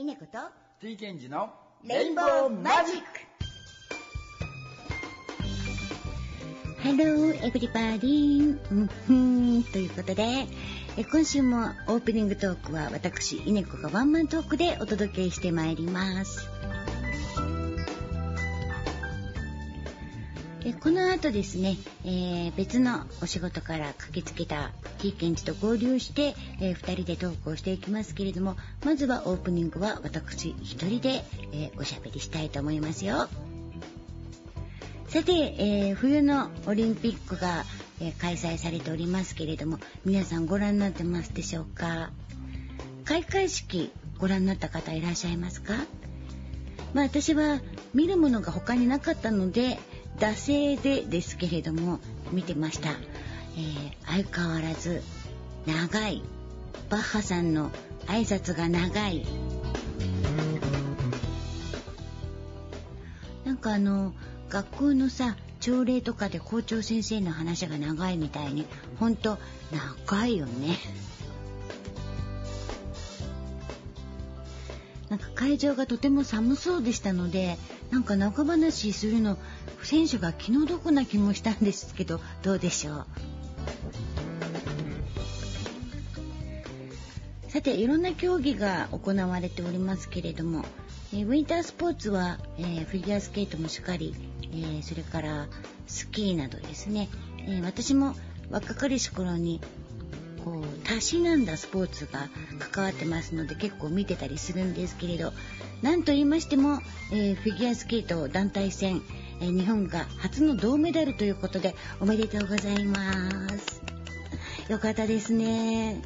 稲子と T ケンジのレインボーマジック。 Hello everybody うんふんということでえ今週もオープニングトークは私稲子がワンマントークでお届けしてまいりますでこの後ですね、えー別のお仕事から駆けつけた T ケンジと合流して、え2人でトークをしていきますけれどもまずはオープニングは私一人で、えーおしゃべりしたいと思いますよ。さて、えー冬のオリンピックが、え開催されておりますけれども皆さんご覧になってますでしょうか？開会式ご覧になった方いらっしゃいますか？まあ私は見るものが他になかったので惰性でですけれども見てました、えー相変わらず長い。バッハさんの挨拶が長い。なんかあの学校のさ朝礼とかで校長先生の話が長いみたいにほんと長いよね。なんか会場がとても寒そうでしたのでなんか中話するの選手が気の毒な気もしたんですけどどうでしょう？さていろんな競技が行われておりますけれども、えウィンタースポーツは、えーフィギュアスケートもしっかり、えーそれからスキーなどですね、え私も若かりし頃にこうたしなんだスポーツが関わってますので結構見てたりするんですけれどなんと言いましても、えーフィギュアスケート団体戦、えー日本が初の銅メダルということでおめでとうございます。よかったですね。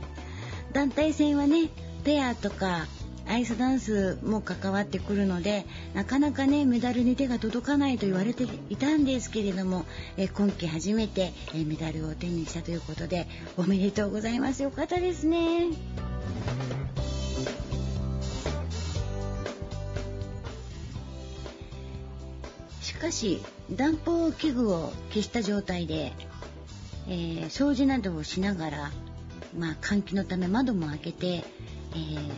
団体戦はねペアとかアイスダンスも関わってくるのでなかなかねメダルに手が届かないと言われていたんですけれども、えー今季初めて、えーメダルを手にしたということでおめでとうございます。よかったですね。かし暖房器具を消した状態で、えー掃除などをしながら、まあ、換気のため窓も開けて、えー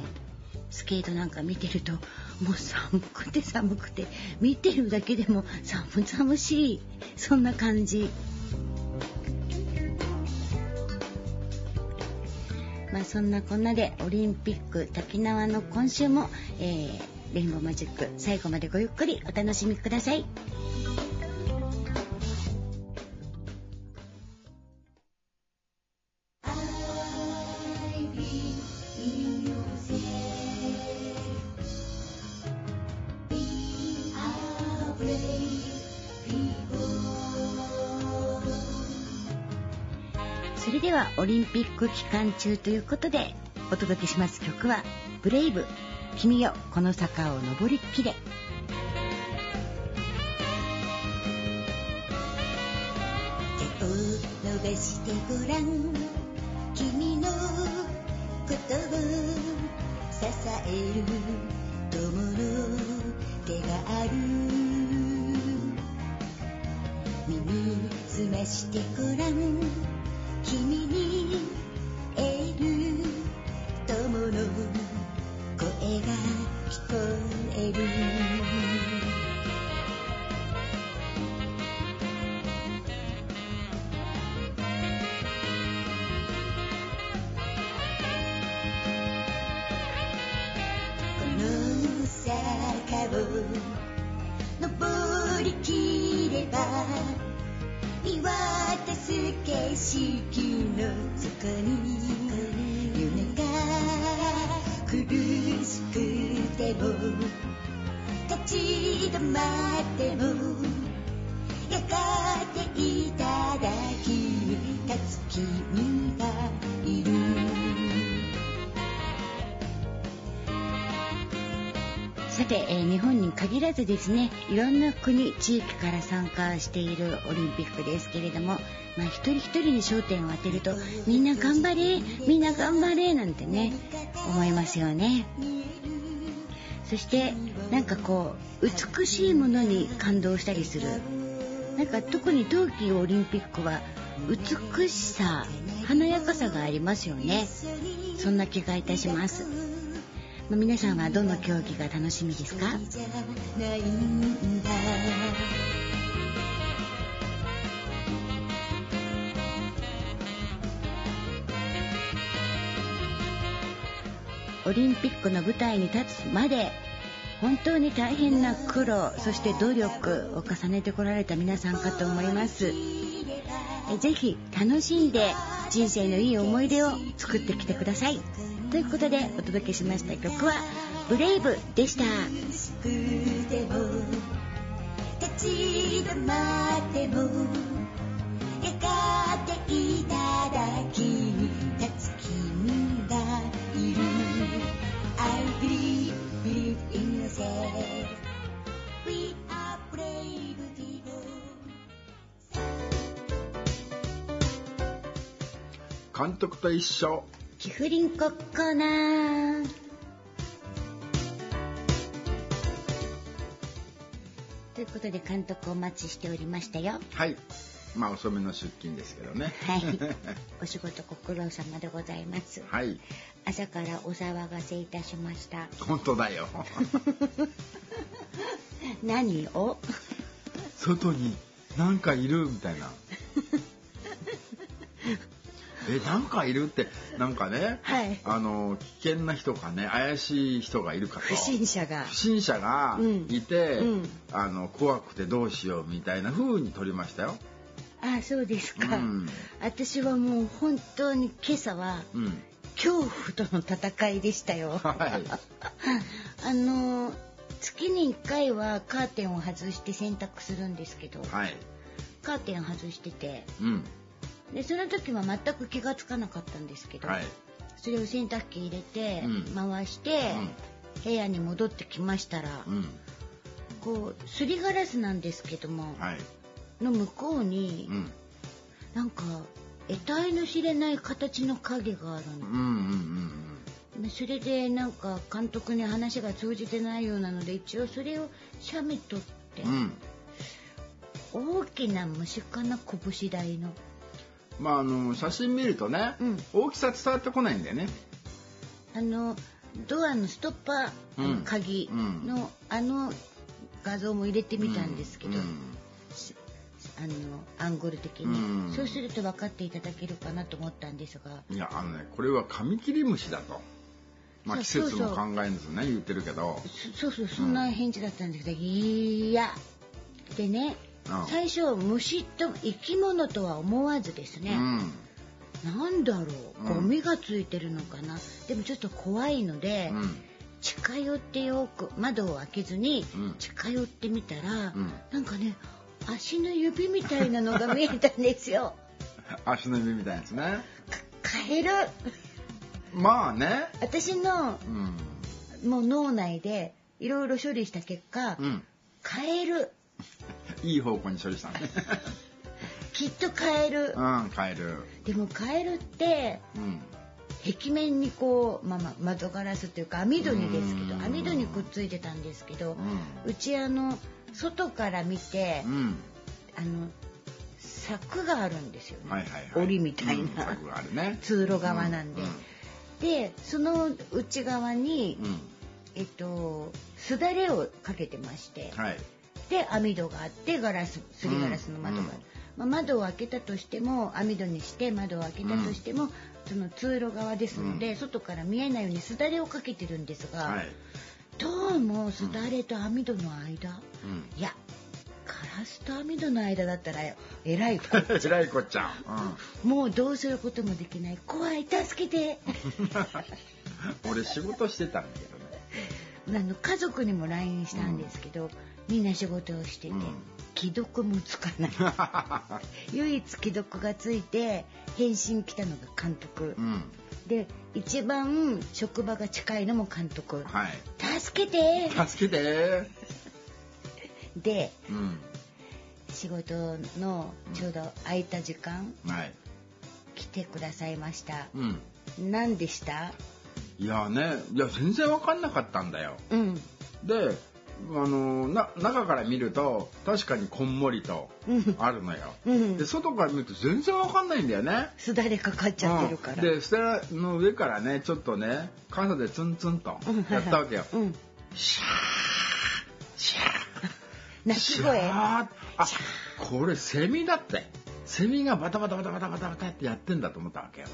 スケートなんか見てるともう寒くて寒くて見てるだけでも寒々しいそんな感じ。まあそんなこんなでオリンピック滝縄の今週も、えーレインボーマジック最後までごゆっくりお楽しみください。それではオリンピック期間中ということでお届けします曲は「ブレイブ君よこの坂を登りっきれ」手を伸ばしてごらん。君のことを支える友の手がある。耳すましてごらん。君ですね。いろんな国地域から参加しているオリンピックですけれども、まあ、一人一人に焦点を当てるとみんな頑張れみんな頑張れなんてね思いますよね。そしてなんかこう美しいものに感動したりする。なんか特に冬季オリンピックは美しさ華やかさがありますよね。そんな気がいたします。まあ皆さんはどの競技が楽しみですか？オリンピックの舞台に立つまで本当に大変な苦労そして努力を重ねてこられた皆さんかと思います。ぜひ楽しんで人生のいい思い出を作ってきてください。ということでお届けしました曲は「ブレイブ」でした立ち止まってもやがていただきに立つ君がいる。I believe, believe in yourself We are brave people. 監督と一緒キフリンココーナーということで監督お待ちしておりましたよ。はい。まあ遅めの出勤ですけどね。はい。お仕事ご苦労様でございます。はい。朝からお騒がせいたしました。本当だよ。何を？外になんかいるみたいな えなんかいるってなんかね、はい。あの危険な人かね怪しい人がいるかと。不審者が。不審者がいて、うん。うん。あの怖くてどうしようみたいな風に撮りましたよ。あそうですか、うん。私はもう本当に今朝はうん、恐怖との戦いでしたよ。はい。あの月に1回はカーテンを外して洗濯するんですけど、はい、カーテン外しててうん、でその時は全く気がつかなかったんですけど、はい、それを洗濯機入れて、うん。回して、部屋に戻ってきましたら、うん、こうすりガラスなんですけども、はい、の向こうに、うん、なんか得体の知れない形の影があるの。うん、うん、うん、でそれでなんか監督に話が通じてないようなので一応それを写メ撮って、うん。大きな虫かな？拳大のまああの写真見るとね、うん。大きさ伝わってこないんだよね。あのドアのストッパー、鍵の、あの画像も入れてみたんですけど、うん。あのアングル的に、うん。そうすると分かっていただけるかなと思ったんですが。いやあのねこれはカミキリムシだと。まあ季節も考えるんですね言ってるけど。そそう。そうそんな返事だったんですけど、いや。でねうん最初虫と生き物とは思わずですね、うん。なんだろううんゴミがついてるのかな、でもちょっと怖いので、うん。近寄ってよく窓を開けずにうん近寄ってみたら、うんなんかね足の指みたいなのが見えたんですよ。足の指みたいなやつね。かカエルまあね。私のうん。もう脳内でいろいろ処理した結果、うん。カエルいい方向に処理したね。きっとカエル、うんカエル。でもカエルってうん。壁面にこう、まあまあ、窓ガラスというか網戸にですけどうん網戸にくっついてたんですけど、ううちあの外から見て、ん。うん。あの柵があるんですよね、はいはいはい。檻みたいなうん柵があるね。通路側なんで、うんでその内側に、うん。えっとすだれをかけてまして、はい。で網戸があってガラスすりガラスの窓がある、まあ、窓を開けたとしても網戸にして窓を開けたとしても、その通路側ですので、外から見えないようにすだれをかけてるんですが、はい。どうもすだれと網戸の間、うん。いやガラスと網戸の間だったらえらいこえらいこっちゃ ん。もうどうすることもできない怖い助けてうん。俺仕事してたんだけどね。あの家族にも LINE したんですけど、みんな仕事をしてて、うん既読もつかない 唯一既読がついて返信来たのが監督、うん。で一番職場が近いのも監督はい。助けて助けて。でうん。仕事のちょうど空いた時間はい。来てくださいましたうん。何でした？いやね、いや全然わかんなかったんだよ。うんで、あのな中から見ると確かにこんもりとあるのよ、うん。で外から見ると全然わかんないんだよね。すだれかかっちゃってるから。うん。でステラの上からねちょっとね傘でツンツンとうん。やったわけよ、うん。シャーシャー鳴き声。シャーあこれセミだって。セミがバタバタバタバタバタバタってやってんだと思ったわけよ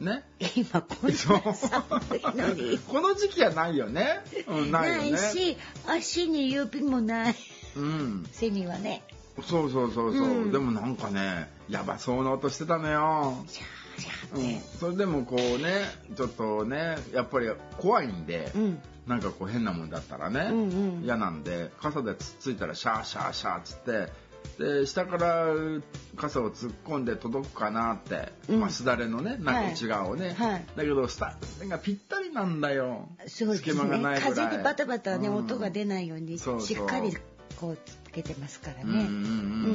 ね。今こんな寒いのに。この時期はないよね、うん、ないよね。ないし、足に指もない。うん。セミはね。そうそうそうそう、うん。でもなんかねやばそうな音してたのよ、シャーシャうん。それでもこうねちょっとねやっぱり怖いんで、うん。なんかこう変なもんだったらね、うんうん。嫌なんで傘でつっついたらシャーシャーシャーっつってで下から傘を突っ込んで届くかなって、うん。まあすだれのねなんか内側をね、はい。だけどスタがぴったりなんだよ。そうです隙間がねないぐらい。風にバタバタね、うん。音が出ないようにしっかりこうつけてますからね。うんうんうん。う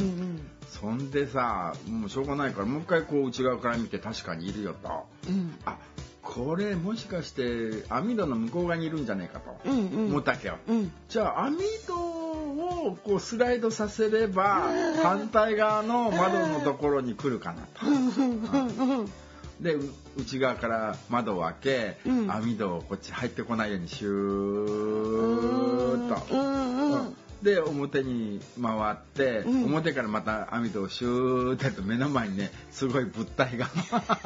んそんでさもうしょうがないからもう一回こう内側から見て確かにいるよと。うん。うんあこれもしかして網戸の向こう側にいるんじゃねえかと。うんうん。思ったわけよ、うん。じゃあ網戸をこうスライドさせれば反対側の窓のところに来るかなと。でう内側から窓を開け、うん。網戸をこっち入ってこないようにシューッと。うん。うん。で表に回って、うん。表からまた網戸をシューッてやると目の前にねすごい物体が。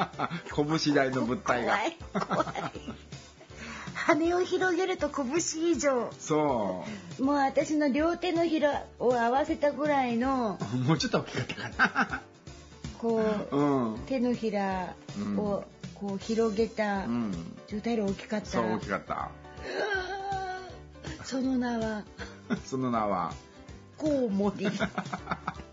拳大の物体が。怖い。怖い羽を広げると拳以上。そもう私の両手のひらを合わせたぐらいのうもうちょっと大きかったかこなううん。手のひらをこう広げたうん。状態で大きかった、そう大きかった。その名は その名は。コウモリ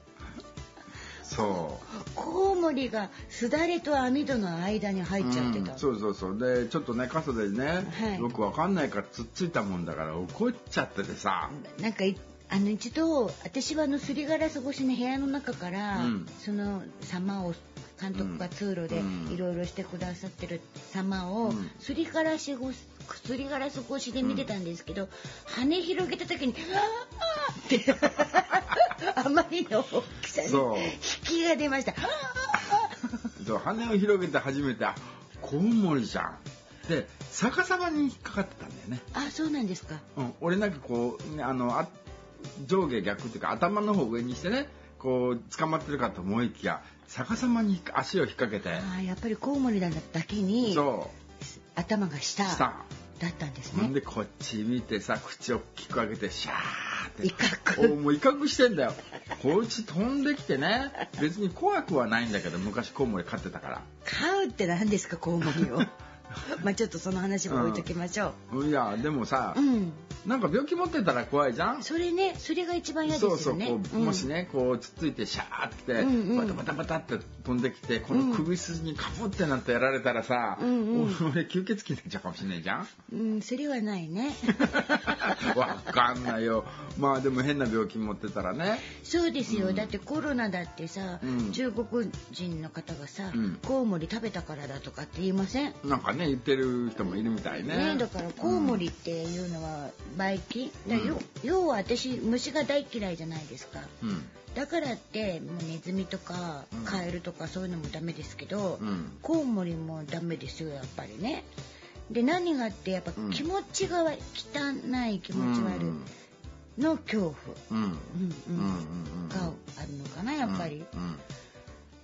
そコウモリがすだれと網戸の間にう、入っちゃってた、うんそうそうそう。でちょっとね傘でね、はい。よくわかんないからつっついたもんだから怒っちゃっててさ。なんかいあの一度私はあのすりガラス越しの部屋の中から、うん。その様を監督が通路でうん。いろいろしてくださってる様をうん。すりガラス越しすりガラス越しで見てたんですけど、羽広げた時に「あーってあまりの大きさにそう引きが出ました。羽を広げて初めてあコウモリじゃんで逆さまに引っかかってたんだよね、あそうなんですか。うん、俺なんかこうねあのあ上下逆っていうか頭の方上にしてねこう捕まってるかと思いきや逆さまに足を引っ掛けてあーやっぱりコウモリだけにそ頭が下うしただったんですほんね。でこっち見てさ口を大きく開けてシャー威嚇。おもう威嚇してんだよ。こいつ飛んできてね。別に怖くはないんだけど昔コウモリ飼ってたから。飼うって何ですかコウモリを。まあちょっとその話も置いときましょいやでもさう、うんなんか病気持ってたら怖いじゃん？それねそれが一番嫌ですよね。そうそうこう、うん。もしねこうつっついてシャーってきて、うんうん。バタバタバタって飛んできてこの首筋にカプってなんてやられたらさ、うんうん。俺吸血鬼になっちゃうかもしれないじゃん？うんそれはないね。わかんないよ。まあでも変な病気持ってたらね。そうですよ、だってコロナだってさ、うん。中国人の方がさ、うん。コウモリ食べたからだとかって言いません？なんかね言ってる人もいるみたいね。ねだからコウモリっていうのはばい菌、だ要要は私虫が大嫌いじゃないですか。うん。だからってもうネズミとかうん。カエルとかそういうのもダメですけど、うん。コウモリもダメですよやっぱりね。で何があってやっぱうん。気持ちが汚い気持ち悪いの恐怖、うんうんうん。うんうんうん。があるのかなやっぱり、うん。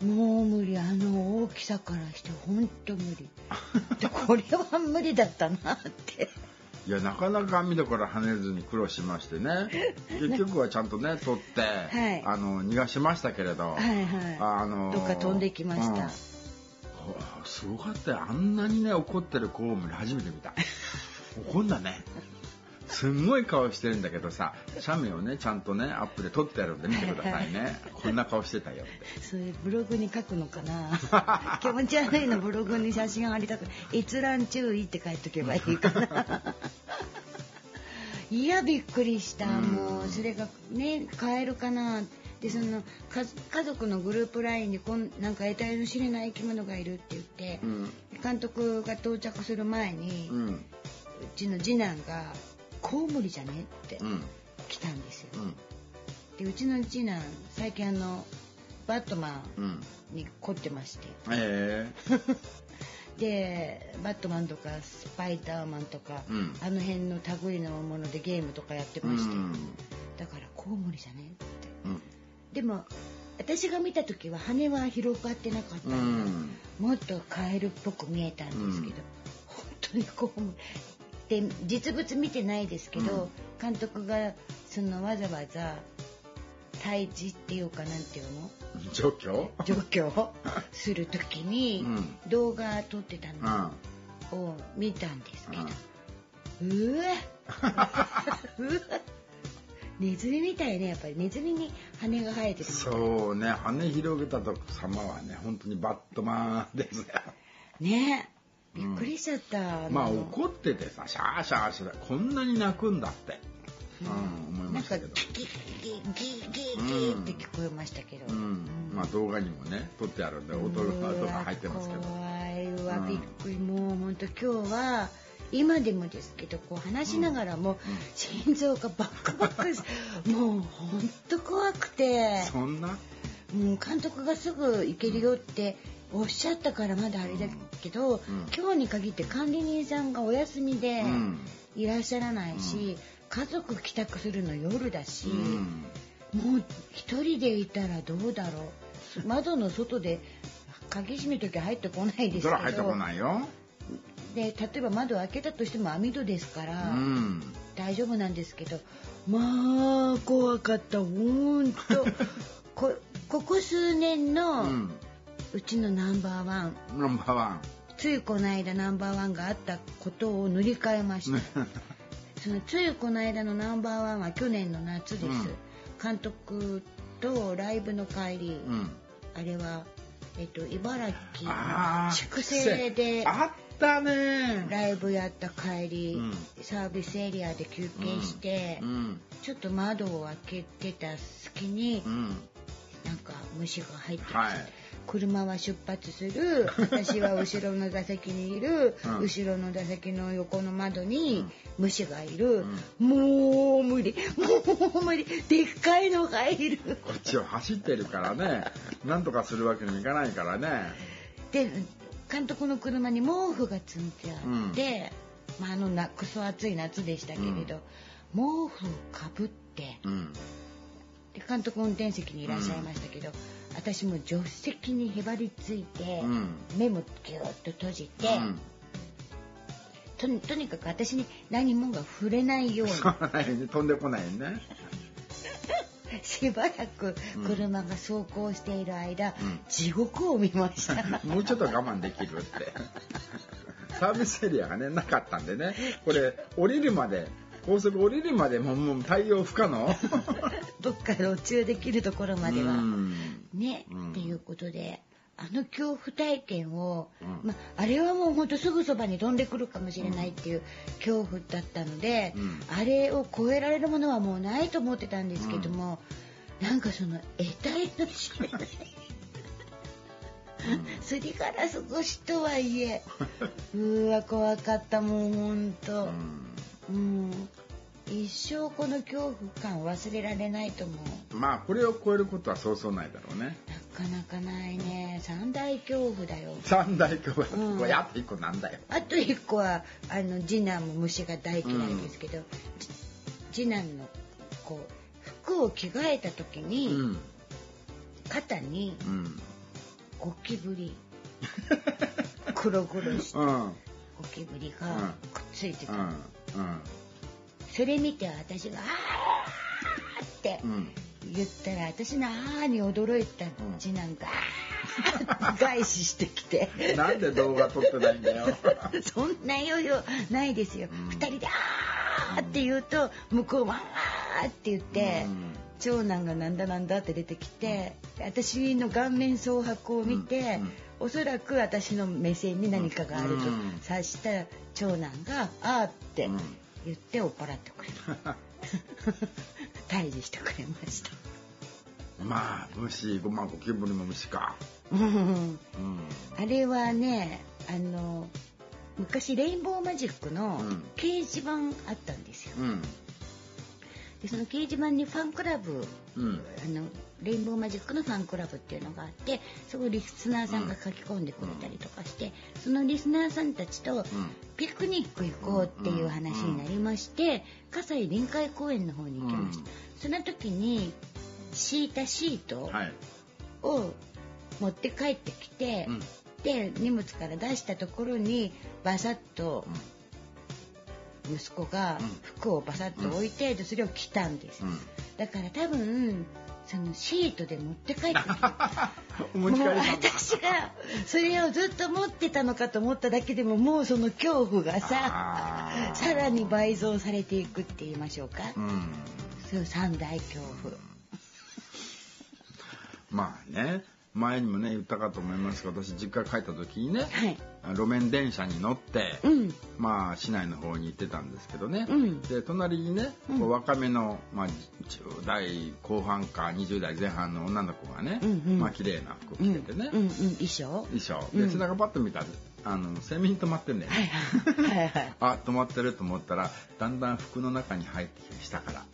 もう無理あの大きさからして本当無理。でこれは無理だったなっていやなかなか網戸から跳ねずに苦労しましてね。結局はちゃんとね取って、はい。あの逃がしましたけれど、はいはあのいどっか飛んできました、うん。ほすごかったよ。あんなにね怒ってるコウモリ初めて見た。怒んだねすんごい顔してるんだけどさ写メをねちゃんとねアップで撮ってあるんで見てくださいね。こんな顔してたよって。それブログに書くのかな。気持ち悪いのブログに写真貼りたく閲覧注意って書いとけばいいかな。いやびっくりした。もうそれがね買えるかな。でその家家族のグループ LINE にこんなんか得体の知れない生き物がいるって言って、うん。監督が到着する前に、ううんちの次男が「コウモリじゃね?」ってうん。来たんですよ。うん。でうちの次男最近あのバットマうん。ンに凝ってまして。え。でバットマンとかスパイダーマンとか、うん。あの辺の類のものでゲームとかやってえまして、うん。だからコウモリじゃねって。うん。でも私が見た時は羽は広がってなかったうので、ん。もっとカエルっぽく見えたんですけど、うん。本当にコウモリで実物見てないですけど、監督がそのわざわざ退治っていうかなんていうの？状況？除去をする時にうん。動画撮ってたうん。のを見たんですけど、うわ！うわ！ネズミみたいねやっぱり。ネズミに羽が生えてるそうね羽広げたと様はね本当にバットマンですよ。ねびっくりしちゃった、まあの怒っててさシャーシャーしてこんなに泣くんだって、うん、思いましたけど。ギギギギギって聞こえましたけど、うん。まあ動画にもね撮ってあるんで音が入ってますけど。怖いわうん。びっくり。もう本当今日は今でもですけどこう話しながらも心臓がバクバクしもう本当怖くて。そんな？もう監督がすぐ行けるよっておっしゃったからまだあれだけど、ん。今日に限って管理人さんがお休みでうん。いらっしゃらないし、家族帰宅するの夜だし。うん。もう一人でいたらどうだろう。窓の外で鍵閉めとき入ってこないですけど。そら入ってこないよ。で例えば窓開けたとしても網戸ですかうら、ん。大丈夫なんですけどまあ怖かったほんと。こここ数年うのんうちのナンバーワン。ナンバーワついこの間ナンバーワンがあったことを塗り替えました。ン そのついこの間のナンバーワンは去年の夏です、うん。監督とライブの帰り、うん。あれは、えっと、茨城筑西であったね。ライブやった帰り、うん。サービスエリアで休憩して、うん。ちょっと窓を開けてた隙に、うん。なんか虫が入ってきて、はい車は出発する。私は後ろの座席にいる、うん。後ろの座席の横の窓に虫がいる、もう無理。もう無理。でっかいのがいる。こっちを走ってるからね。なんとかするわけにもいかないからね。で監督の車に毛布が積んであって、まあ、あのなクソ暑い夏でしたけれど、毛布をかぶってうんで監督運転席にいらっしゃいましたけど、私も助手席にへばりついて、うん。目もギューッと閉じて、うん。とにとにかく私に何もが触れないように。飛んでこないね。しばらく車が走行している間、うん。地獄を見ました。もうちょっと我慢できるって。サービスエリアがねなかったんでね。これ降りるまで高速降りるまでももう対応不可能？どっか路中できるところまでは。うん。ね、うん。っていうことであの恐怖体験を、うん。まあれはもうほんとすぐそばに飛んでくるかもしれないっていう恐怖だったので、うん。あれを超えられるものはもうないと思ってたんですけども、なんかその得体の知れないすりガラス越しとはいえ うーわ怖かったもうほんと、うん、一生この恐怖感忘れられないと思う。まあこれを超えることはそうそうないだろうね。なかなかないね。三大恐怖だよ。三大恐怖、うん。あと一個なんだよ。あと一個はあの次男も虫が大嫌いですけど、じ次男のこう服を着替えた時うに、ん肩にうんゴキブリ黒々し たうん。ゴキブリがくっついてた、うんそれ見て私が「あー!」ってうん言ったら私の「あー」に驚いた次男が「あー!」返ししてきて。なんで動画撮ってないんだよ そんな余裕ないですよ。うん二人であーって言うと向こうもあーって言って、長男がなんだなんだって出てきて、私の顔面蒼白を見て、うんうんおそらく私の目線に何かがあると。うん。察した長男があーってうん。言って追っ払ってくれた。退治してくれました。まあ虫まあゴキブリも虫か。あれはねあの昔レインボーマジックのうん。掲示板あったんですよ。うん。でその掲示板にファンクラブうん。あのレインボーマジックのファンクラブっていうのがあってそこリスナーさんが書き込んでくれたりとかして、そのリスナーさんたちとピクニック行こうっていう話になりまして葛西臨海公園の方に行きました、その時に敷いたシートはい。を持って帰ってきて、うん。で荷物から出したところにバサッと息子がうん。服をバサッと置いて、でそれを着たんです、うん。だから多分そのシートで持って帰って もう私がそれをずっと持ってたのかと思っただけでももうその恐怖がささらに倍増されていくって言いましょうか、うん。そう三大恐怖。まあね前にもね言ったかと思いますが私実家帰った時にねはい。路面電車に乗って、うん。まあ市内の方に行ってたんですけどね、うん。で隣にね、うん。若めの、まあ、10代後半か20代前半の女の子がね、うんうん。まあ綺麗な服着ててね、うんうん、衣装。衣装。うん。で背中パッと見たらあのセミに止まってんだよはいね、はいはいはい。あ止まってると思ったらだんだん服の中に入ってきて下から。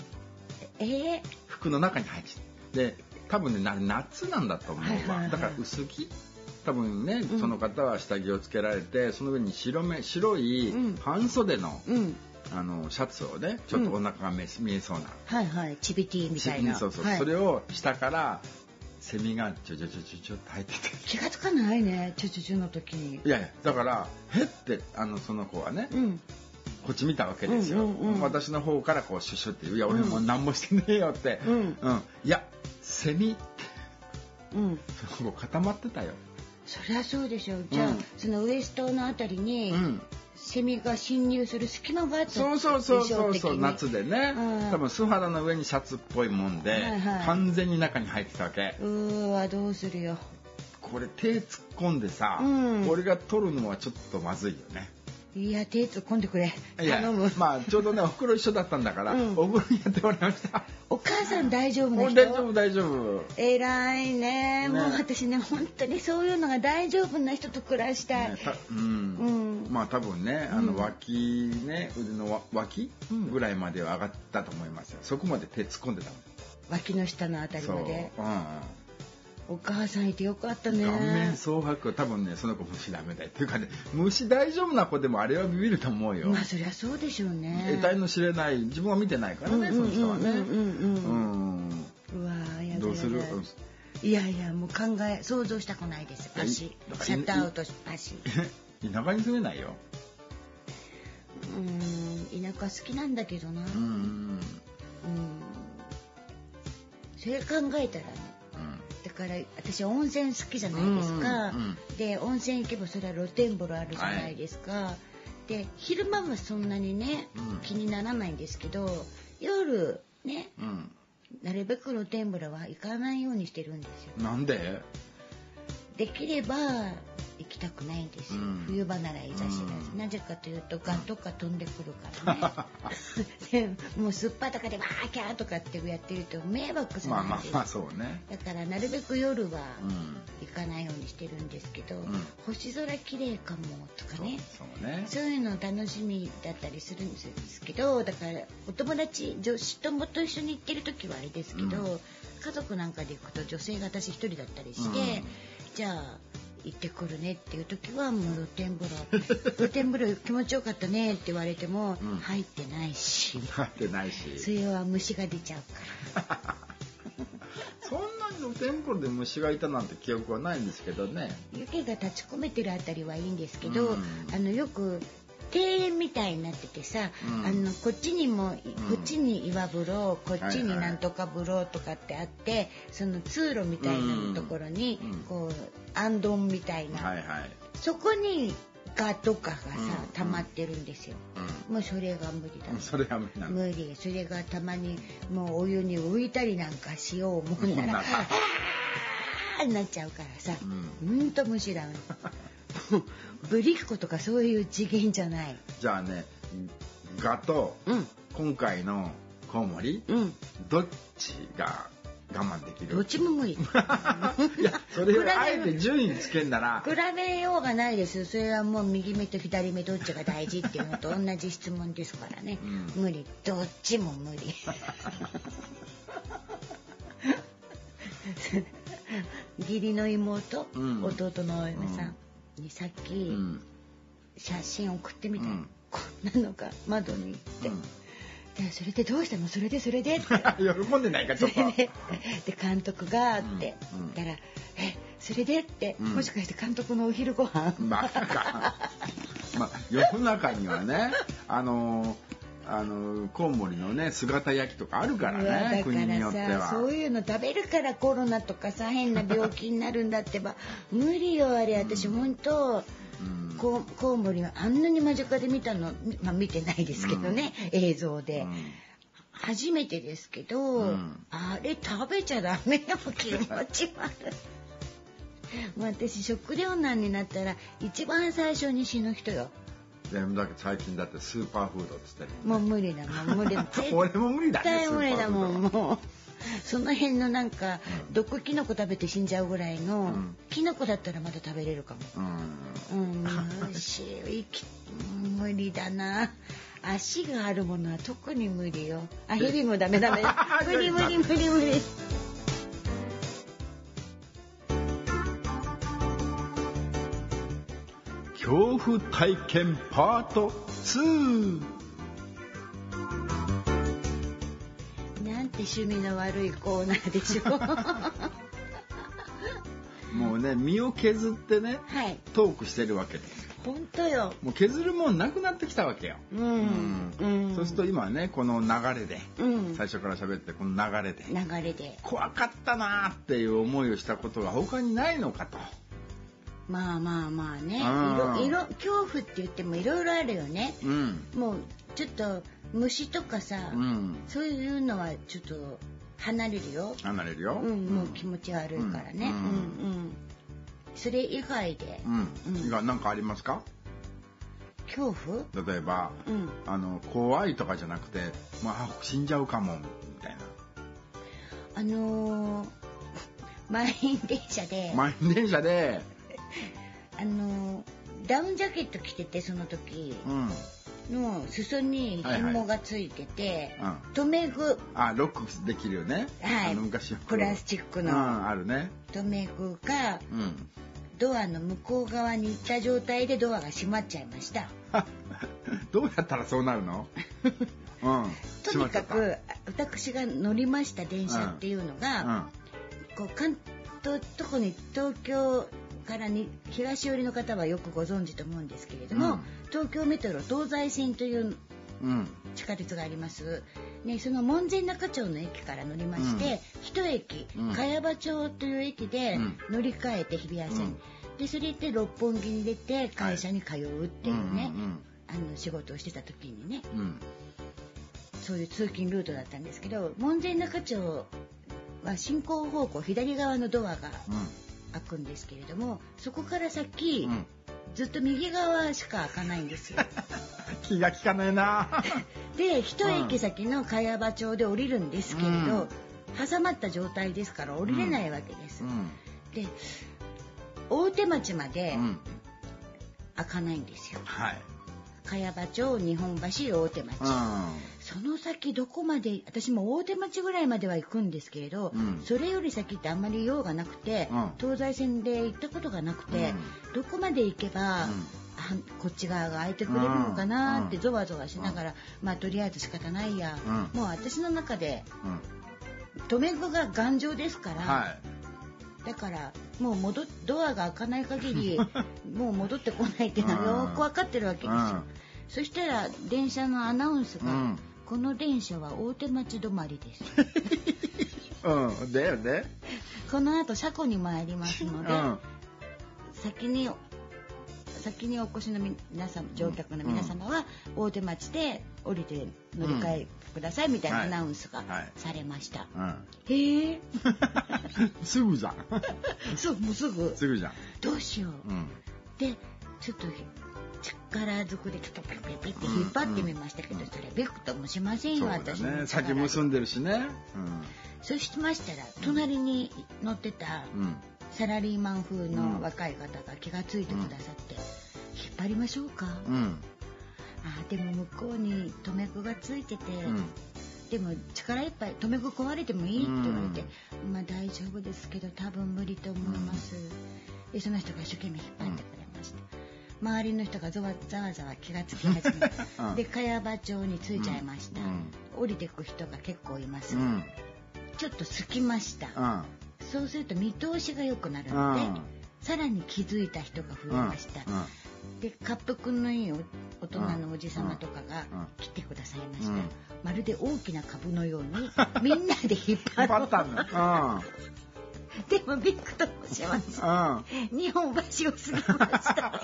えー、服の中に入ってきてで多分ねな夏なんだと思うわ、はいはいはい。だから薄着。多分ね、うん。その方は下着をつけられてその上に白目白いうん。半袖の,、うん。あのシャツをねちょっとお腹が見え見えそうな、はいはい。チビティみたいな。そうそう、はい。それを下からセミがちょちょちょちょちょって入ってて。気がつかないねチュチュチュの時に。いやいやだからへってあのその子はね、うんこっち見たわけですよ、うんうんうん。私の方からこうシュッシュっていや俺もう何もしてねえよって、うん。いやセミ。ってうん。その子固まってたよ、そりゃそうでしょう。じゃあ、うん。そのウエストのあたりに、うん、セミが侵入する隙間があったそうそうそうそうそう。夏でね、うん。多分素肌の上にシャツっぽいもんで、はいはい。完全に中に入ってたわけ。うーわどうするよ。これ手突っ込んでさ、うん。俺が取るのはちょっとまずいよねいや手突っ込んでくれ。いや頼む。まあちょうどねお袋一緒だったんだから、うん。お風呂にやってもらいました。お母さん大丈夫な人？大丈夫大丈夫。偉いね。ね。もう私ね本当にそういうのが大丈夫な人と暮らしたい、ねたうん。うん。まあ多分ねあのうん。脇ね腕のわ脇うん。ぐらいまでは上がったと思いますよ。そこまで手突っ込んでたもん脇の下のあたりまで。うんお母さんいてよかったね。顔面蒼白。多分ねその子虫ダメだよっていうかね虫大丈夫な子でもあれはビビると思うよ、まあそりゃそうでしょうね。得体の知れない。自分は見てないからね、その人はね。うんうわーやだどうする？いやいやもう考え想像したくないです足。シャットアウト足。田舎に住めないよ。うん田舎好きなんだけどな。うんうん。うん。それ考えたらねだから私温泉好きじゃないですか、で温泉行けばそれは露天風呂あるじゃないですか、で昼間はそんなにね、うん。気にならないんですけど夜ねなるべく露天風呂は行かないようにしてるんですよ。なんで？できれば行きたくないんです。よ、うん。冬場ならいざ知らず、うん。なぜかというとガとか飛んでくるからね。でもうすっぱとかでわーキャーとかってやってると迷惑じゃまあないです。か、まあまあそうね。だからなるべく夜はうん。行かないようにしてるんですけど、ん。星空綺麗かもとかね。そうね。そういうの楽しみだったりするんですけどだからお友達女子友と一緒に行ってる時はあれですけど、うん。家族なんかで行くと女性が私一人だったりして、うん。じゃあ行ってくるねっていう時はもう露天風呂。露天風呂気持ちよかったねって言われても、うん。入ってないし。入ってないし。それは虫が出ちゃうから。そんなに露天風呂で虫がいたなんて記憶はないんですけどね。湯気が立ち込めてるあたりはいいんですけど、うん。あのよく庭園みたいになっててさ、うん。あのこっちにも、こっちに岩風呂こっちにはいはいなんとか風呂とかってあって、その通路みたいなところに、うん。こうあんどんみたいな、はいはい。そこにガとかがさ、うん。溜まってるんですよ。うもうそれが無理だ。ん それは無理無理。それがたまにもうお湯に浮いたりなんかしよう思うなら なっちゃうからさ、うん。うんと虫だね ブリッコとかそういう次元じゃない。じゃあねガとうん。今回のコウモリうん。どっちが慢できる？どっちも無理。いやそれをあえて順位つけんなら。比べようがないです。それはもう右目と左目どっちが大事っていうのと同じ質問ですからね、うん。無理。どっちも無理。義理の妹、うん。弟のお嫁さんにさっきうん。写真送ってみた、うん。こんなのが窓に行って、うん。でそれでどうしたの？それでそれでって。喜んでないかちょっと。で。で監督がって。うん。うん。言ったら「えそれで?」って、うん。もしかして監督のお昼ご飯？バカまあ世の中にはねあのあのコウモリのね姿焼きとかあるからねだ国によってからさそうはいうの食べるからコロナとかさ変な病気になるんだってば無理よあれ私本当。うん。コウモリはあんなに間近で見たの、まあ、見てないですけどね、映像で、うん。初めてですけど、うん。あれ食べちゃダメよ気持ち悪い。私食糧難になったら一番最初に死ぬ人よだけど最近だってスーパーフードっつって。るもう無理だもう無理だ。絶 俺も無理だね対無理だもんもう。その辺のなんかうん。毒キノコ食べて死んじゃうぐらいの、うん。キノコだったらまだ食べれるかも。うん。うん無しい。き無理だな。足があるものは特に無理よ。あヘビもダメダメ。無理無理無理無理恐怖体験パート2なんて趣味の悪いコーナーでしょは もうね身を削ってねい。トークしてるわけです。よ本当よ。もう削るもんなくなってきたわけよ、うん。うん。そうすると今ねこの流れで、うん。最初から喋ってこの流れで流れで。怖かったなーっていう思いをしたことが他にないのかとまあまあまあね。いうん。ろいろ恐怖って言ってもいろいろあるよね。うん。もうちょっと虫とかさ、うん。そういうのはちょっと離れるよ。離れるよ。うん、もう気持ち悪いからね。うん。うん、うん。それ以外で、うん、うん。が何かありますか？恐怖？例えば、うん。あの怖いとかじゃなくて、まあ、死んじゃうかもみたいあのー、満員電車で、な満員電車で、あのー、ダウンジャケット着てて、その時。うん。の裾に紐がついてて、うん、留め具、あロックできるよね、はい。あの昔プラスチックうんのあるね。留め具がうん。ドアの向こう側に行った状態でドアが閉まっちゃいました。どうやったらそうなるの？うん。とにかく私が乗りました電車っていうのが、こう関東特に東京からに東寄りの方はよくご存知と思うんですけれども、うん。東京メトロ東西線という地下鉄があります、ね、その門前仲町の駅から乗りまして、一駅、うん。茅場町という駅でうん。乗り換えて日比谷線、うん。でそれで六本木に出て会社に通うっていうね、うんあの仕事をしてた時にね。うん。うんそういう通勤ルートだったんですけど門前仲町は進行方向左側のドアが開くんですけれどもそこから先、うんうんずっと右側しか開かないんですよ。気が利かないな で一駅先の茅場町で降りるんですけれど、挟まった状態ですから降りれないわけです。うんで大手町までうん開かないんですよ。はい茅場町日本橋大手町。うその先どこまで私も大手町ぐらいまでは行くんですけれど、うん。それより先ってあんまり用がなくて、うん。東西線で行ったことがなくて、どこまで行けば、あこっち側が空いてくれるのかなってうん。ゾワゾワしながら、まあとりあえず仕方ないや、うん。もう私の中で留め具が頑丈ですから、はい。だからもう戻っドアが開かない限り もう戻ってこないっていうのはよく分かってるわけですよ。うん。そしたら電車のアナウンスが、うんこの電車は大手町止まりです。うんででこの後車庫に参りますので、うん。先に先にお越しの皆様乗客の皆様は大手町で降りて乗り換えくださいみたいなはいアナウンスがはい。されました。うん。へえ。すぐじゃん。そうもうすぐ。すぐじゃん。どうしよう。うん。でちょっと力ずくでちょっとピピピって引っ張ってみましたけど、それびくともしませんよ、私ね。先結んでるしね。そうしましたら隣に乗ってたうんサラリーマン風の若い方が気がついてくださって「引っ張りましょうか?」うん。あでも向こうに留め具がついてて、うん。でも力いっぱい留め具壊れてもいいって言われて、まあ大丈夫ですけど多分無理と思います、でその人が一生懸命引っ張ってくれ周りの人がざわざわざわ気がつき始め うん。で茅場町に着いちゃいました、うん。降りてく人が結構います、うん。ちょっと空きました、うん。そうすると見通しが良くなるうので、ん。さらに気づいた人が増えました、うん。で滑腹のいいお大人のおじさまとかがうん。来てくださいました、うん。まるで大きな株のようにみんなで引っ張ろう引っ張ったん。だでもびっくりしました。うん。日本橋を過ぎました。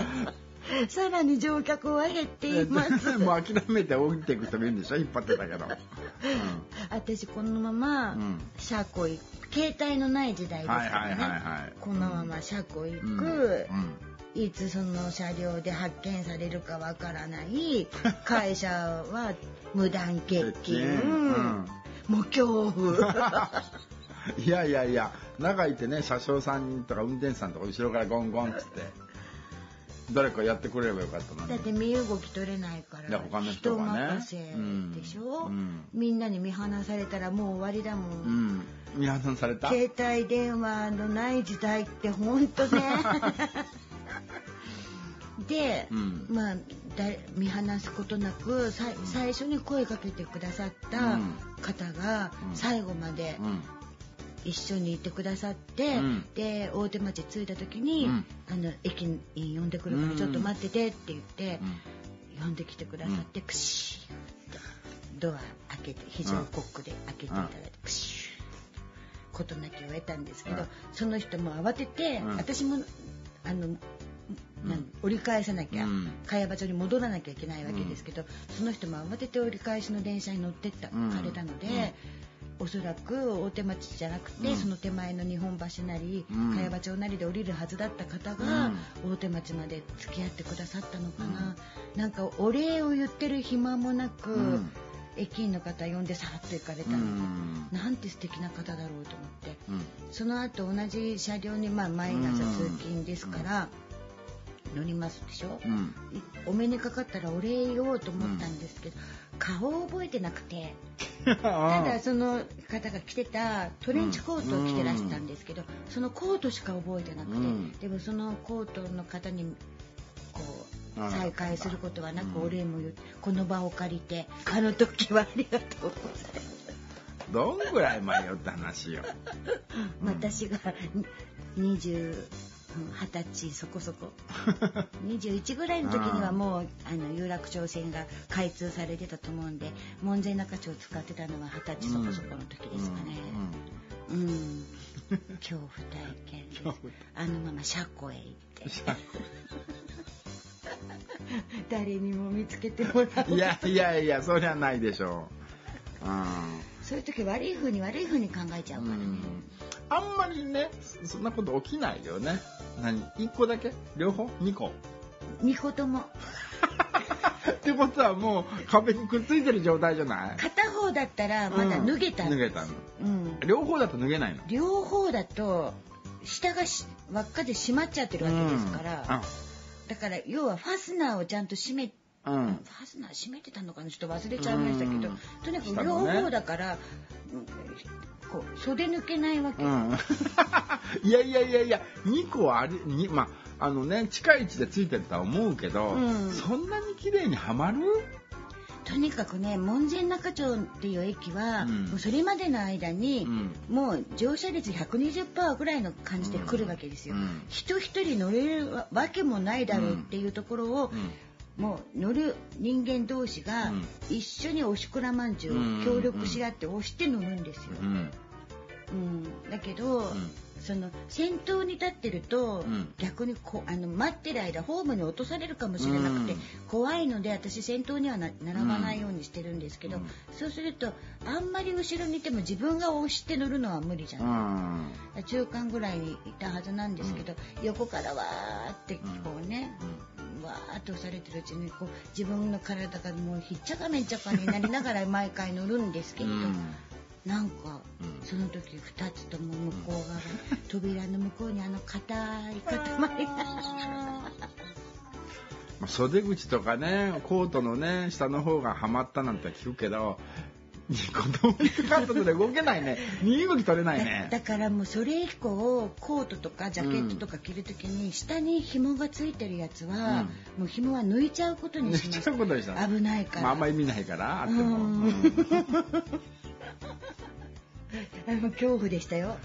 さらに乗客は減っています。う んもう諦めて降りていく人もいるんでしょ？引っ張ってたけど。私このままうん。車庫行く携帯のない時代ですからね、このまま車庫行うん。く、うん。いつその車両で発見されるかわからない。会社は無断欠勤、うん。もう恐怖いやいやいや中いてね車掌さんとか運転手さんとか後ろからゴンゴンっつって誰かやってくれればよかったのに。だって身動き取れないから他の人がね。任せでしょ、うん。みんなに見放されたらもう終わりだもん、うん。見放された？携帯電話のない時代って本当ね。で、うん。まあだ見放すことなくさ最初に声かけてくださったうん。方がうん。最後までうん一緒にいてくださって、うん。で大手町着いた時に、うん。あの駅に呼んでくるからちょっと待っててって言って、呼んできてくださって、プシーッとドア開けて非常コックで開けていただいて、プシューッと事なきを得たんですけど、うん。その人も慌てて、うん。私もあの、折り返さなきゃ、うん。茅場町に戻らなきゃいけないわけですけど、その人も慌てて折り返しの電車に乗ってった、うん。かれたので、おそらく大手町じゃなくて、うん。その手前の日本橋なりうん。茅場町なりで降りるはずだった方が、大手町まで付き合ってくださったのかな、なんかお礼を言ってる暇もなく、うん。駅員の方呼んでさっと行かれたうの、ん。なんて素敵な方だろうと思って。うん。その後同じ車両に、まあ、毎朝通勤ですから、乗りますでしょ、お目にかかったらお礼言おうと思ったんですけど、顔を覚えてなくて。ただその方が着てたトレンチコートを着てらしたんですけど、そのコートしか覚えてなくて、うん。でもそのコートの方にこう再会することはなくうん。お礼も言ってこの場を借りてあの時はありがとうございます、どんぐらい迷った話よ。うん。私が20二十歳そこそこ。21ぐらいの時にはもうあの有楽町線が開通されてたと思うんで門前仲町を使ってたのは二十歳そこそこの時ですかね。うん、恐怖体験で あのまま車庫へ行って。誰にも見つけてもらうい。やいやいやそりゃないでしょう。そういう時悪い風に悪い風に考えちゃうからね、うんうん。あんまりねそそんなこと起きないよね何？1個だけ？両方？2個？二個とも。ってことはもう壁にくっついてる状態じゃない？片方だったらまだ脱げたんです、脱げたの。うん、両方だと脱げないの？両方だと下がし輪っかで閉まっちゃってるわけですから、だから要はファスナーをちゃんと閉めうん、うんファスナー閉めてたのかな？ちょっと忘れちゃいましたけど、うん。とにかく両方だから、うんこう袖抜けないわけ、うん、いやいやいやいや2個ありにまああのね近い位置でついてるとは思うけど、うん。そんなに綺麗にはまる？とにかくね門前仲町っていう駅は、うん。もうそれまでの間に、うん。もう乗車率120%ぐらいの感じで来るわけですよ。うん。人一人乗れるわけもないだろうっていうところを、うん。もう乗る人間同士がうん一緒におしくらまんじゅうを協力し合って押して乗るんですよ。うんうん、だけど、ん。その先頭に立ってると、うん。逆にこあの待ってる間ホームに落とされるかもしれなくて、うん。怖いので私先頭にはな並ばないようにしてるんですけど、うん。そうするとあんまり後ろにいても自分が押して乗るのは無理じゃうない、ん。中間ぐらいにいたはずなんですけど、横からわーってこうね、わーっと押されてるうちにこう自分の体がもうひっちゃかめっちゃかになりながら毎回乗るんですけれど、なんか、うん。その時2つとも向こう側が扉の向こうにあの硬い塊が。まあ袖口とかねコートのね下の方がはまったなんて聞くけど子供にかかったので動けないね。身動き取れないだね。だからもうそれ以降コートとかジャケットとか着る時に下に紐がついてるやつは、もう紐は抜いちゃうことにしまちすゃうことでした危ないから、まあ、あんまり見ないからあっても、うん。うん あの恐怖でしたよ。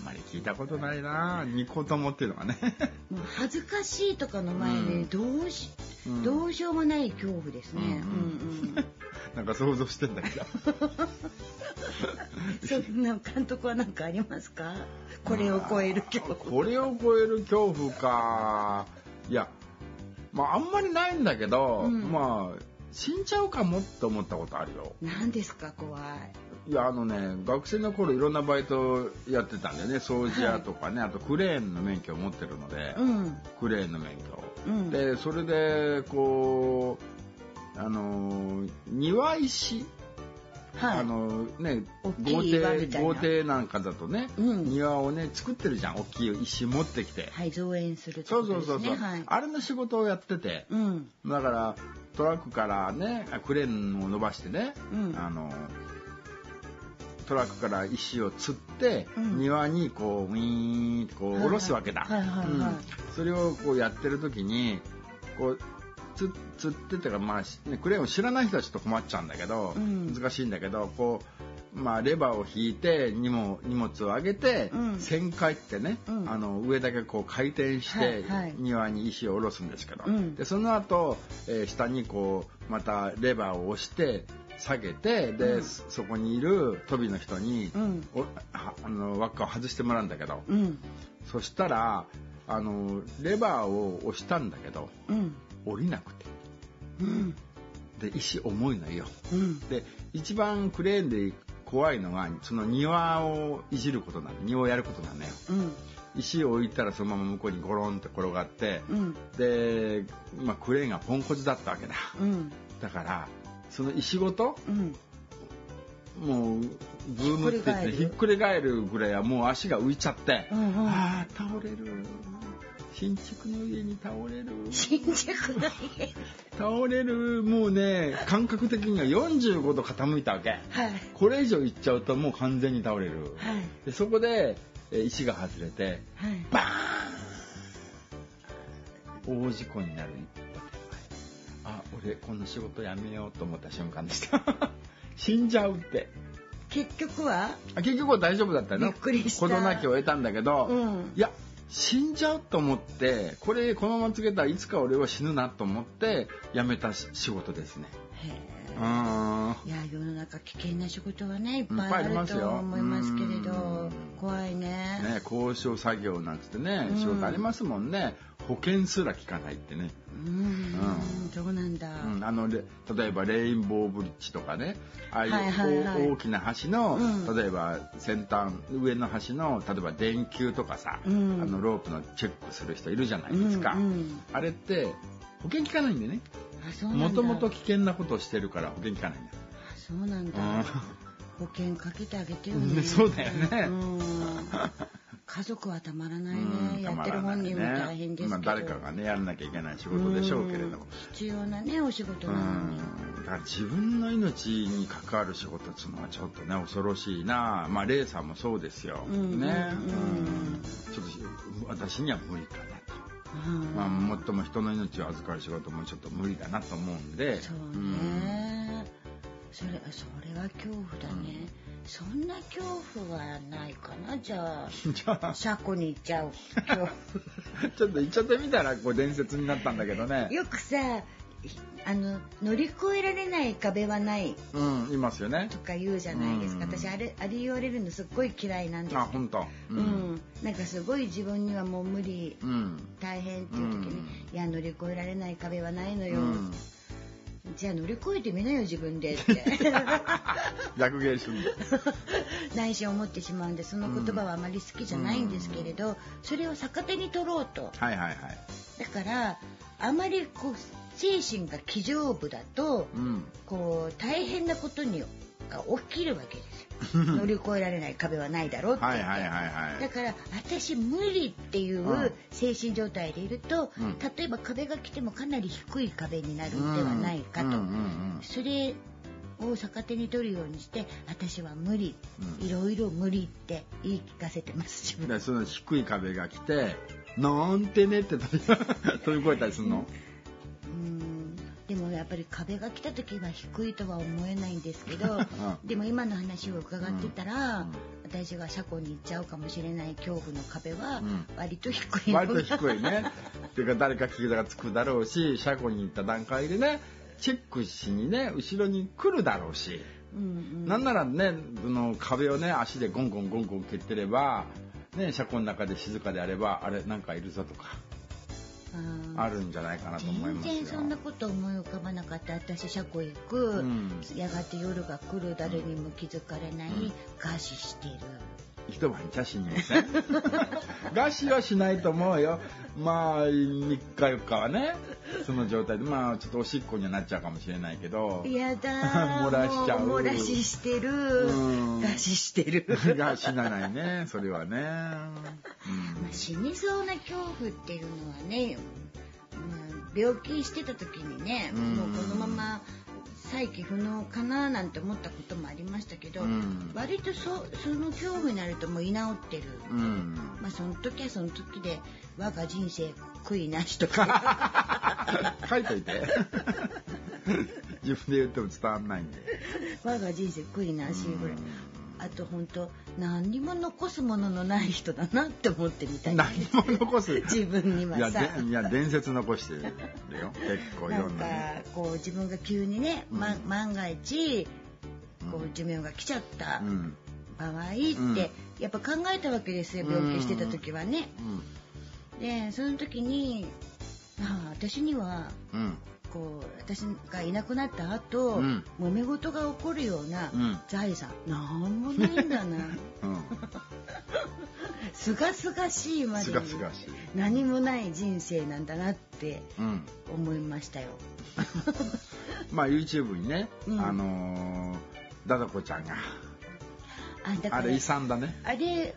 あんまり聞いたことないな。2個ともっていうのがね。もう恥ずかしいとかの前にどうし、うん。どうしようもない恐怖ですね。うんうん。うん なんか想像してんだけど。そんな監督は何かありますか？これを超える恐怖。これを超える恐怖か。いやまああんまりないんだけど、うん。まあ死んじゃうかもって思ったことあるよ。何ですか？怖い。いやあのね学生の頃いろんなバイトやってたんだよね。掃除屋とかね、あとクレーンの免許を持ってるので、うん。クレーンの免許を。うん。でそれでこうあの庭石、はい。あのね大豪邸豪邸なんかだとね、うん。庭をね作ってるじゃん。大きい石持ってきて、はい造園するってそうことそうそうそう、ですね。はい。あれの仕事をやってて。うん。だからトラックからねクレーンを伸ばしてね、うん。あのトラックから石を釣って、うん。庭にこうウィーンってこう下ろすわけだ、それをこうやってる時にこうつ釣ってってかまあクレーンを知らない人はちょっと困っちゃうんだけど、うん。難しいんだけどこうまあレバーを引いて荷物荷物を上げて、うん。旋回ってね、うん。あの上だけこう回転して、はいはい。庭に石を下ろすんですけど、うん。でその後、えー下にこうまたレバーを押して下げてで、うん。そそこにいる飛びの人に、うん。あの輪っかを外してもらうんだけど、うん。そしたらあのレバーを押したんだけどうん。降りなくて。うん。で石重いのよ。うん。で一番クレーンで怖いのがその庭をいじることなの。庭をやることなのよ。うん。石を置いたらそのまま向こうにゴロンって転がって、うん。で、まあ、クレーンがポンコツだったわけだ。うん。だからその石ごと？うん。もうブームって言ってひひっっくり返るぐらいはもう足が浮いちゃって、うんうん。ああ倒れる。新築の家に倒れる。新宿の家。倒れる。もうね感覚的には45度傾いたわけ。はい。これ以上いっちゃうともう完全に倒れる。はい。でそこでえー石が外れてはい。バーン！大事故になるあ俺この仕事やめようと思った瞬間でした。死んじゃうって。結局は？あ結局は大丈夫だったの？びっくりした。事なきを得たんだけど、うん。いや死んじゃうと思ってこれこのままつけたらいつか俺は死ぬなと思って辞めたし仕事ですね。へえ。いや世の中危険な仕事はねいっぱいあると思いますけれどうん。怖いね。ね、交渉作業なんつってねうん。仕事ありますもんね、保険すら効かないってね、うん。そうなんだ。うん、あのレ例えばレインボーブリッジとかね。ああいう、はいはいはい。大大きな橋の、うん。例えば先端上の橋の例えば電球とかさ、うん。あのロープのチェックする人いるじゃないですか、あれって保険効かないんでね。もともと危険なことをしてるから保険効かないんだ。そうなんだ。保険かけてあげてようんね。そうだよね。うん。家族はたまらないうんね。やってる本人も大変ですけど。まあ、誰かがねやらなきゃいけない仕事でしょうけれども。ん必要なねお仕事うなのに。ん。だから自分の命に関わる仕事っていうのはちょっとね恐ろしいな。まあレイさんもそうですよ、うんね、ちょっと私には無理かなと、うん。まあ、もっとも人の命を預かる仕事もちょっと無理だなと思うんで。そうね、それそれは恐怖だね、そんな恐怖はないかな？じゃあ あ。車庫に行っちゃう。ちょっと言っちゃってみたらこう伝説になったんだけどね。よくさあの乗り越えられない壁はない。うんいますよね。とか言うじゃないですか、うん。私あれあれ言われるのすっごい嫌いなんですあ本当？ううん、なんかすごい自分にはもう無理。うん。大変っていう時に、うん。いや乗り越えられない壁はないのよ、うんじゃあ乗り越えてみなよ自分でって。逆芸する内心思ってしまうんでその言葉はあまり好きじゃないんですけれど、それを逆手に取ろうと。はいはいはい。だからあまりこう精神が気丈部だとうん。こう大変なことにが起きるわけですよ。乗り越えられない壁はないだろうって言って、だから私無理っていう精神状態でいると、うん。例えば壁が来てもかなり低い壁になるんではないかと、それを逆手に取るようにして私は無理、うん。いろいろ無理って言い聞かせてます自分。でその低い壁が来てなんてねって飛び 越えたりするの、やっぱり壁が来た時は低いとは思えないんですけど、でも今の話を伺ってたら、うん。私が車庫に行っちゃうかもしれない恐怖の壁はうん。割と低いのが、割と低いね。っていうか誰か傷がつくだろうし車庫に行った段階でねチェックしにね後ろに来るだろうし、うんうん。なんならねその壁をね足でゴンゴンゴンゴン蹴ってればね車庫の中で静かであればあれなんかいるぞとかあるんじゃないかなと思い全ますよ。然そんなこと思い浮かばなかった。私車庫行く、うん。やがて夜が来る。誰にも気づかれない、うん餓死してる一晩じゃ死にません。餓死はしないと思うよ。まあ3日4日はね。その状態で。まあちょっとおしっこにはなっちゃうかもしれないけど。やだ。ー 漏らしちゃう。も漏らししてる。うん。餓死してる。が死なないねそれはね、まあ、死にそうな恐怖っていうのはね、うん、病気してた時にね、うん。もうこのまま再起不能かななんて思ったこともありましたけど、うん。割とそその恐怖になるともう居直ってる、うん、うんまあその時はその時で我が人生悔いなしとか。書いといて。自分で言っても伝わんないんで。我が人生悔いなしぐらい。あと本当何にも残すもののない人だなって思ってみたい。何も残す。自分にはさ。でいや伝説残してるよ。結構いなんかろんなねこう自分が急にね、まうん。万が一こう寿命が来ちゃったうん。場合って、うん。やっぱ考えたわけですよ病気してた時はね。うん。でその時にああ私にはうんこう私がいなくなった後、うん。揉め事が起こるようなうん。財産、なんもないんだな。うん。すがすがしいまで何もない人生なんだなってうん。思いましたよ。まあ YouTube にね、うん。あのーダダコちゃんがあれ遺産だね。あれ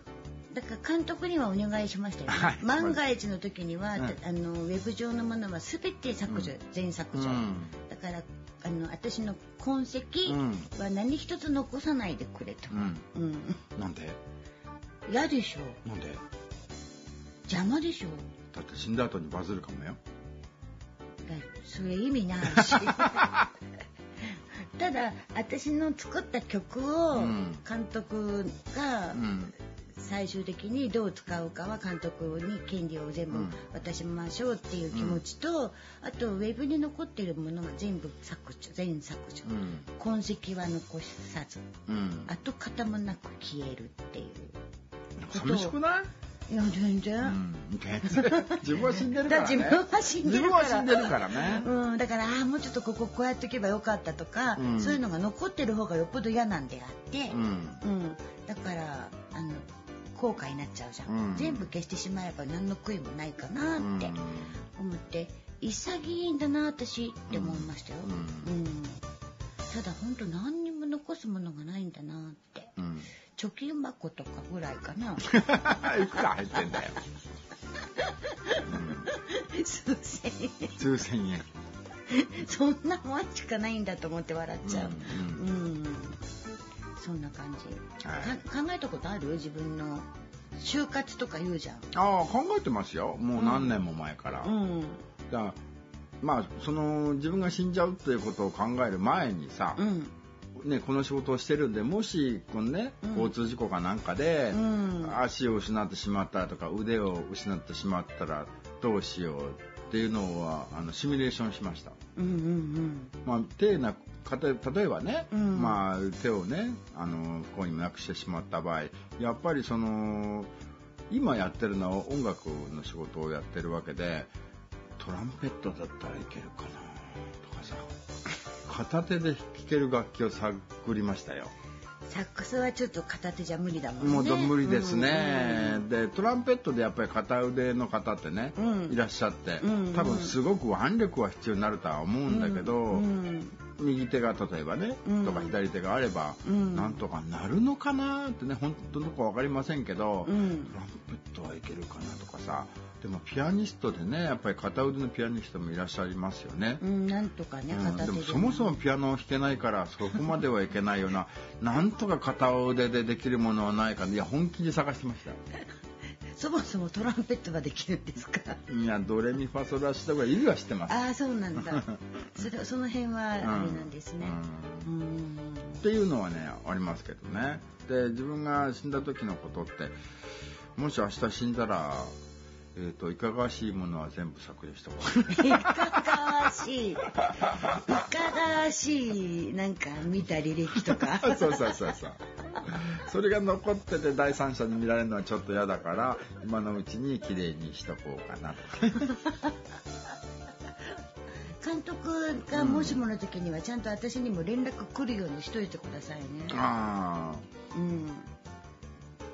だから監督にはお願いしましたよ、ね。はい。万が一の時には、うんあのウェブ上のものは全て削除、うん。全削除、うんだからあの私の痕跡うん。は何一つ残さないでくれと、うん。うん。なんで？嫌でしょ。なんで？邪魔でしょ。だって死んだ後にバズるかもよ。だそれ意味ないし。ただ私の作った曲をうん。監督がうん最終的にどう使うかは監督に権利を全部うん。渡しましょうっていう気持ちと、あとウェブに残っているものは全部削除全削除、うん。痕跡は残さずうん。跡形もなく消えるっていう。寂しくない？いや全然、うん。自分は死んでるからね。だ自分は死んでるから。自分は死んでるから。ねうん、だからああもうちょっとこここうやっておけばよかったとか、うん。そういうのが残ってる方がよっぽど嫌なんであって、うん。うん。だからあの後悔になっちゃうじゃん、うん。全部消してしまえば何の悔いもないかなって思って、潔いんだな私って思いましたよ、ううん。ただ本当何にも残すものがないんだなって。うん。うん貯金箱とかぐらいかな。いくら入ってんだよ。数千円。数千円。そんなもんしかないんだと思って笑っちゃう。ううん。そんな感じ。はいか考えたことある？自分の就活とか言うじゃん。ああ考えてますよもう何年も前から、うん。だからまあその自分が死んじゃうっていうことを考える前にさ、うん。ね、この仕事をしてるんでもしこのね、うん交通事故かなんかで、うん。足を失ってしまったらとか腕を失ってしまったらどうしようっていうのはあのシミュレーションしました。うんうんまあ、手なかた例えばね、うんまあ、手をねあの不幸にもなくしてしまった場合やっぱりその今やってるのは音楽の仕事をやってるわけでトランペットだったらいけるかなとかさ片手で弾ける楽器を探りましたよ。うん。サックスはちょっと片手じゃ無理だもんね。もう無理ですね、うんでトランペットでやっぱり片腕の方ってね、うんいらっしゃって、うん多分すごく腕力は必要になるとは思うんだけど、うん右手が例えばね、うん。とか左手があれば、うん。なんとかなるのかなってね本当のとこ分かりませんけど、うん。トランペットはいけるかなとかさでもピアニストでねやっぱり片腕のピアニストもいらっしゃいますよね。うんなんとかねうん片手ででもそもそもピアノを弾けないからそこまではいけないようななんとか片腕でできるものはないかいや本気で探してました。よそもそもトランペットはできるんですか。いやドレミファソラシドがいるは知ってます。ああそうなんだ。それその辺はあれなんですね。うん。うん。っていうのはねありますけどね。で自分が死んだ時のことってもし明日死んだらえー、といかがわしいものは全部削除してこういかがわしい。いかがわしいなんか見た履歴とか。そうそうそうそう それが残ってて第三者に見られるのはちょっと嫌だから今のうちに綺麗にしとこうかなと。監督がもしもの時にはちゃんと私にも連絡来るようにしといてくださいね。あうん。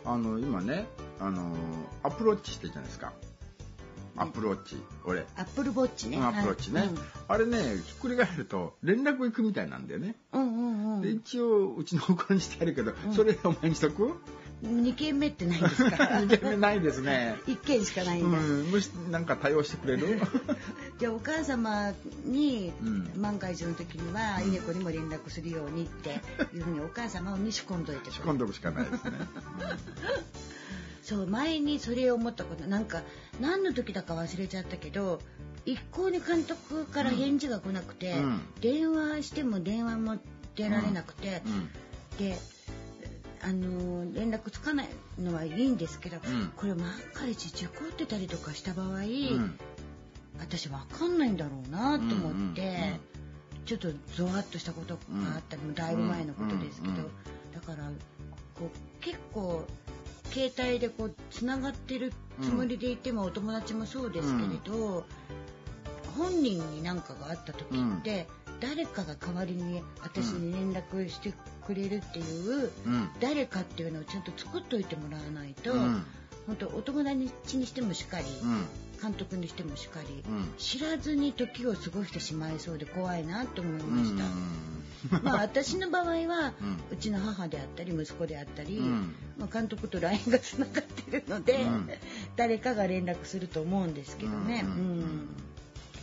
ああの今ねあのアプローチしてるじゃないですかアプローチ俺。アップルウォッチね。アプローチね、はい。あれねひっくり返ると連絡行くみたいなんだよね。うん、うんうん。うんで一応うちのお子にしてあるけど、それお前にしとく？2軒目ってないですか？2軒目ないですね。1軒しかないんだ、うん。むしなんか対応してくれる？じゃあお母様にうん。万が一の時には稲子にも連絡するようにっていうふうにお母様に仕込んどいて仕込んどくしかないですね そう前にそれを思ったことなんか何の時だか忘れちゃったけど一向に監督から返事が来なくて、うん。電話しても電話も出られなくて、うん。であの連絡つかないのはいいんですけど、ん。これ万が一事故ってたりとかした場合、うん。私わかんないんだろうなと思って、ちょっとゾワッとしたことがあったりもだいぶ前のことですけど、だからこう結構携帯でこうつながってるつもりでいても、お友達もそうですけれど、本人に何かがあった時って、誰かが代わりに私に連絡してくれるっていう、誰かっていうのをちゃんと作っといてもらわないと、うん。本当お友達にしてもしっかり、監督にしてもしかり、うん。知らずに時を過ごしてしまいそうで怖いなと思いました。うん。まあ私の場合は、ううちの母であったり息子であったり、うん。まあ、監督と LINE がつながってるので、うん。誰かが連絡すると思うんですけどね。ううんん。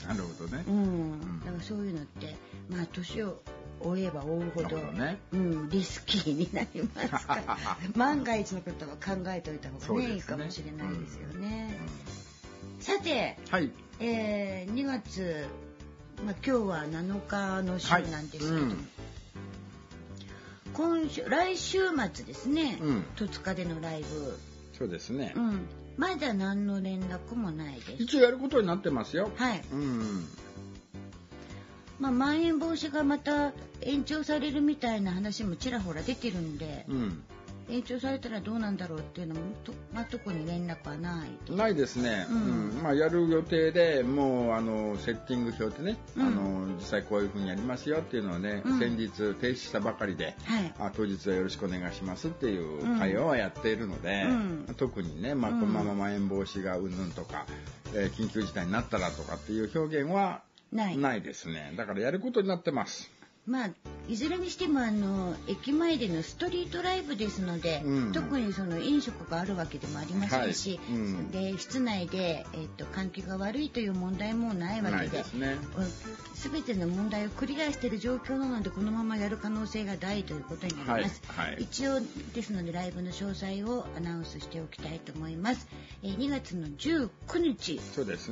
なるほどね。うん。だからそういうのってまあ年を追えば追うほどね。うん、リスキーになりますから。万が一のことは考えておいた方がねね。いいかもしれないですよね。さて、はい。えー2月、まあ、今日は7日の週なんですけど、はい。うん。今週来週末ですね、うん。戸塚でのライブ、そうですね。うん、まだ何の連絡もないです。一応やることになってますよ。はい。うん。まあ、まん延防止がまた延長されるみたいな話もちらほら出てるんで、うん延長されたらどうなんだろうっていうのもと、まあ、特に連絡はないと。ないですね、ううん。んまあ、やる予定でもうあのセッティング表でね、うん。あの実際こういうふうにやりますよっていうのをね、うん。先日提出したばかりで、はい。あ当日はよろしくお願いしますっていう会話はやっているので、うん。特にね、まあ、うん。このまままん延防止がうんぬんとか、えー緊急事態になったらとかっていう表現はない。ないですね。だからやることになってます。まあ、いずれにしてもあの駅前でのストリートライブですので、うん。特にその飲食があるわけでもありませんし、はい。うん。で室内で、えっと換気が悪いという問題もないわなけでね。すべての問題をクリアしている状況なのでこのままやる可能性が大ということになります、はいはい。一応ですのでライブの詳細をアナウンスしておきたいと思います、えー2月の19日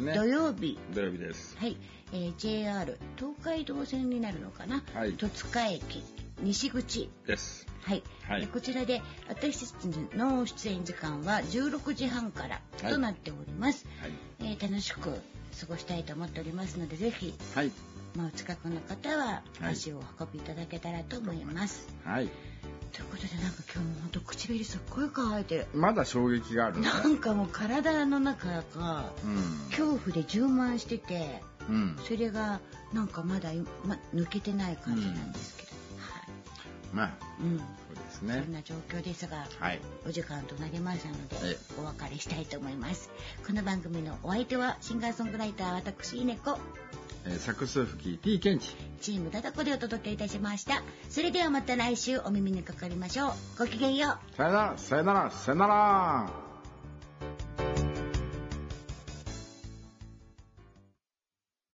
ね。土曜日。土曜日です。はい、えー JR 東海道線になるのかな、はい戸塚駅西口です。はい、はいでこちらで私たちの出演時間は16時半からはいとなっております、はい。えー楽しく過ごしたいと思っておりますのでぜひ、はい。まあ、お近くの方ははい足をお運びいただけたらと思います、はい。ということでなんか今日も本当唇すっごい乾いてるまだ衝撃があるのね。なんかもう体の中がうん。恐怖で充満しててうん。それがなんかまだ、ま、抜けてない感じなんですけど、はいまあ、うん、そうですそねん。な状況ですが、はい。お時間となりましたのえでお別れしたいと思います。この番組のお相手はシンガーソングライター私稲子。えーサックス吹き T ケンチ。チームダダコでお届けいたしました。それではまた来週お耳にかかりましょう。ごきげんよう。さよならさよならさよなら